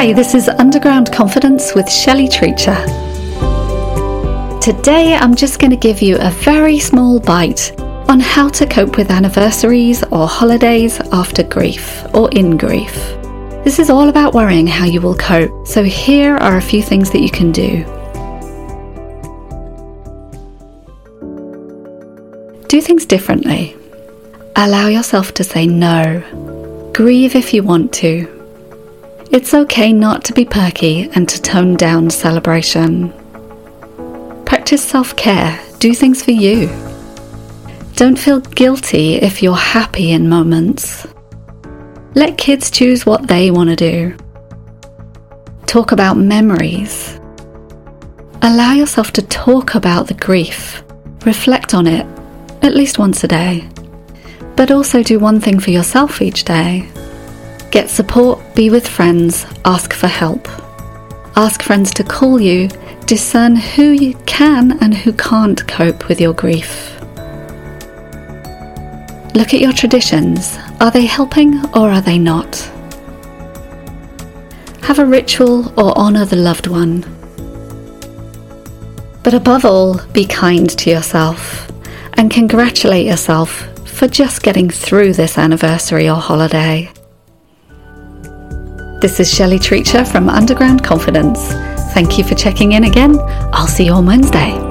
Hi, this is Underground Confidence with Shelley Treacher. Today I'm just going to give you a very small bite on how to cope with anniversaries or holidays after grief or in grief. This is all about worrying how you will cope, so here are a few things that you can do. Do things differently. Allow yourself to say no. Grieve if you want to. It's okay not to be perky and to tone down celebration. Practice self care, do things for you. Don't feel guilty if you're happy in moments. Let kids choose what they want to do. Talk about memories. Allow yourself to talk about the grief. Reflect on it at least once a day. But also do one thing for yourself each day. Get support, be with friends, ask for help. Ask friends to call you, discern who you can and who can't cope with your grief. Look at your traditions. Are they helping or are they not? Have a ritual or honour the loved one. But above all, be kind to yourself and congratulate yourself for just getting through this anniversary or holiday. This is Shelley Treacher from Underground Confidence. Thank you for checking in again. I'll see you on Wednesday.